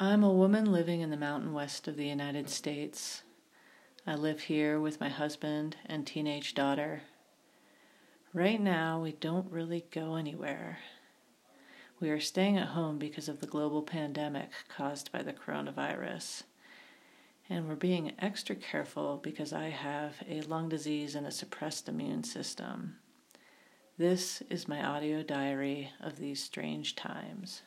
I'm a woman living in the mountain west of the United States. I live here with my husband and teenage daughter. Right now, we don't really go anywhere. We are staying at home because of the global pandemic caused by the coronavirus. And we're being extra careful because I have a lung disease and a suppressed immune system. This is my audio diary of these strange times.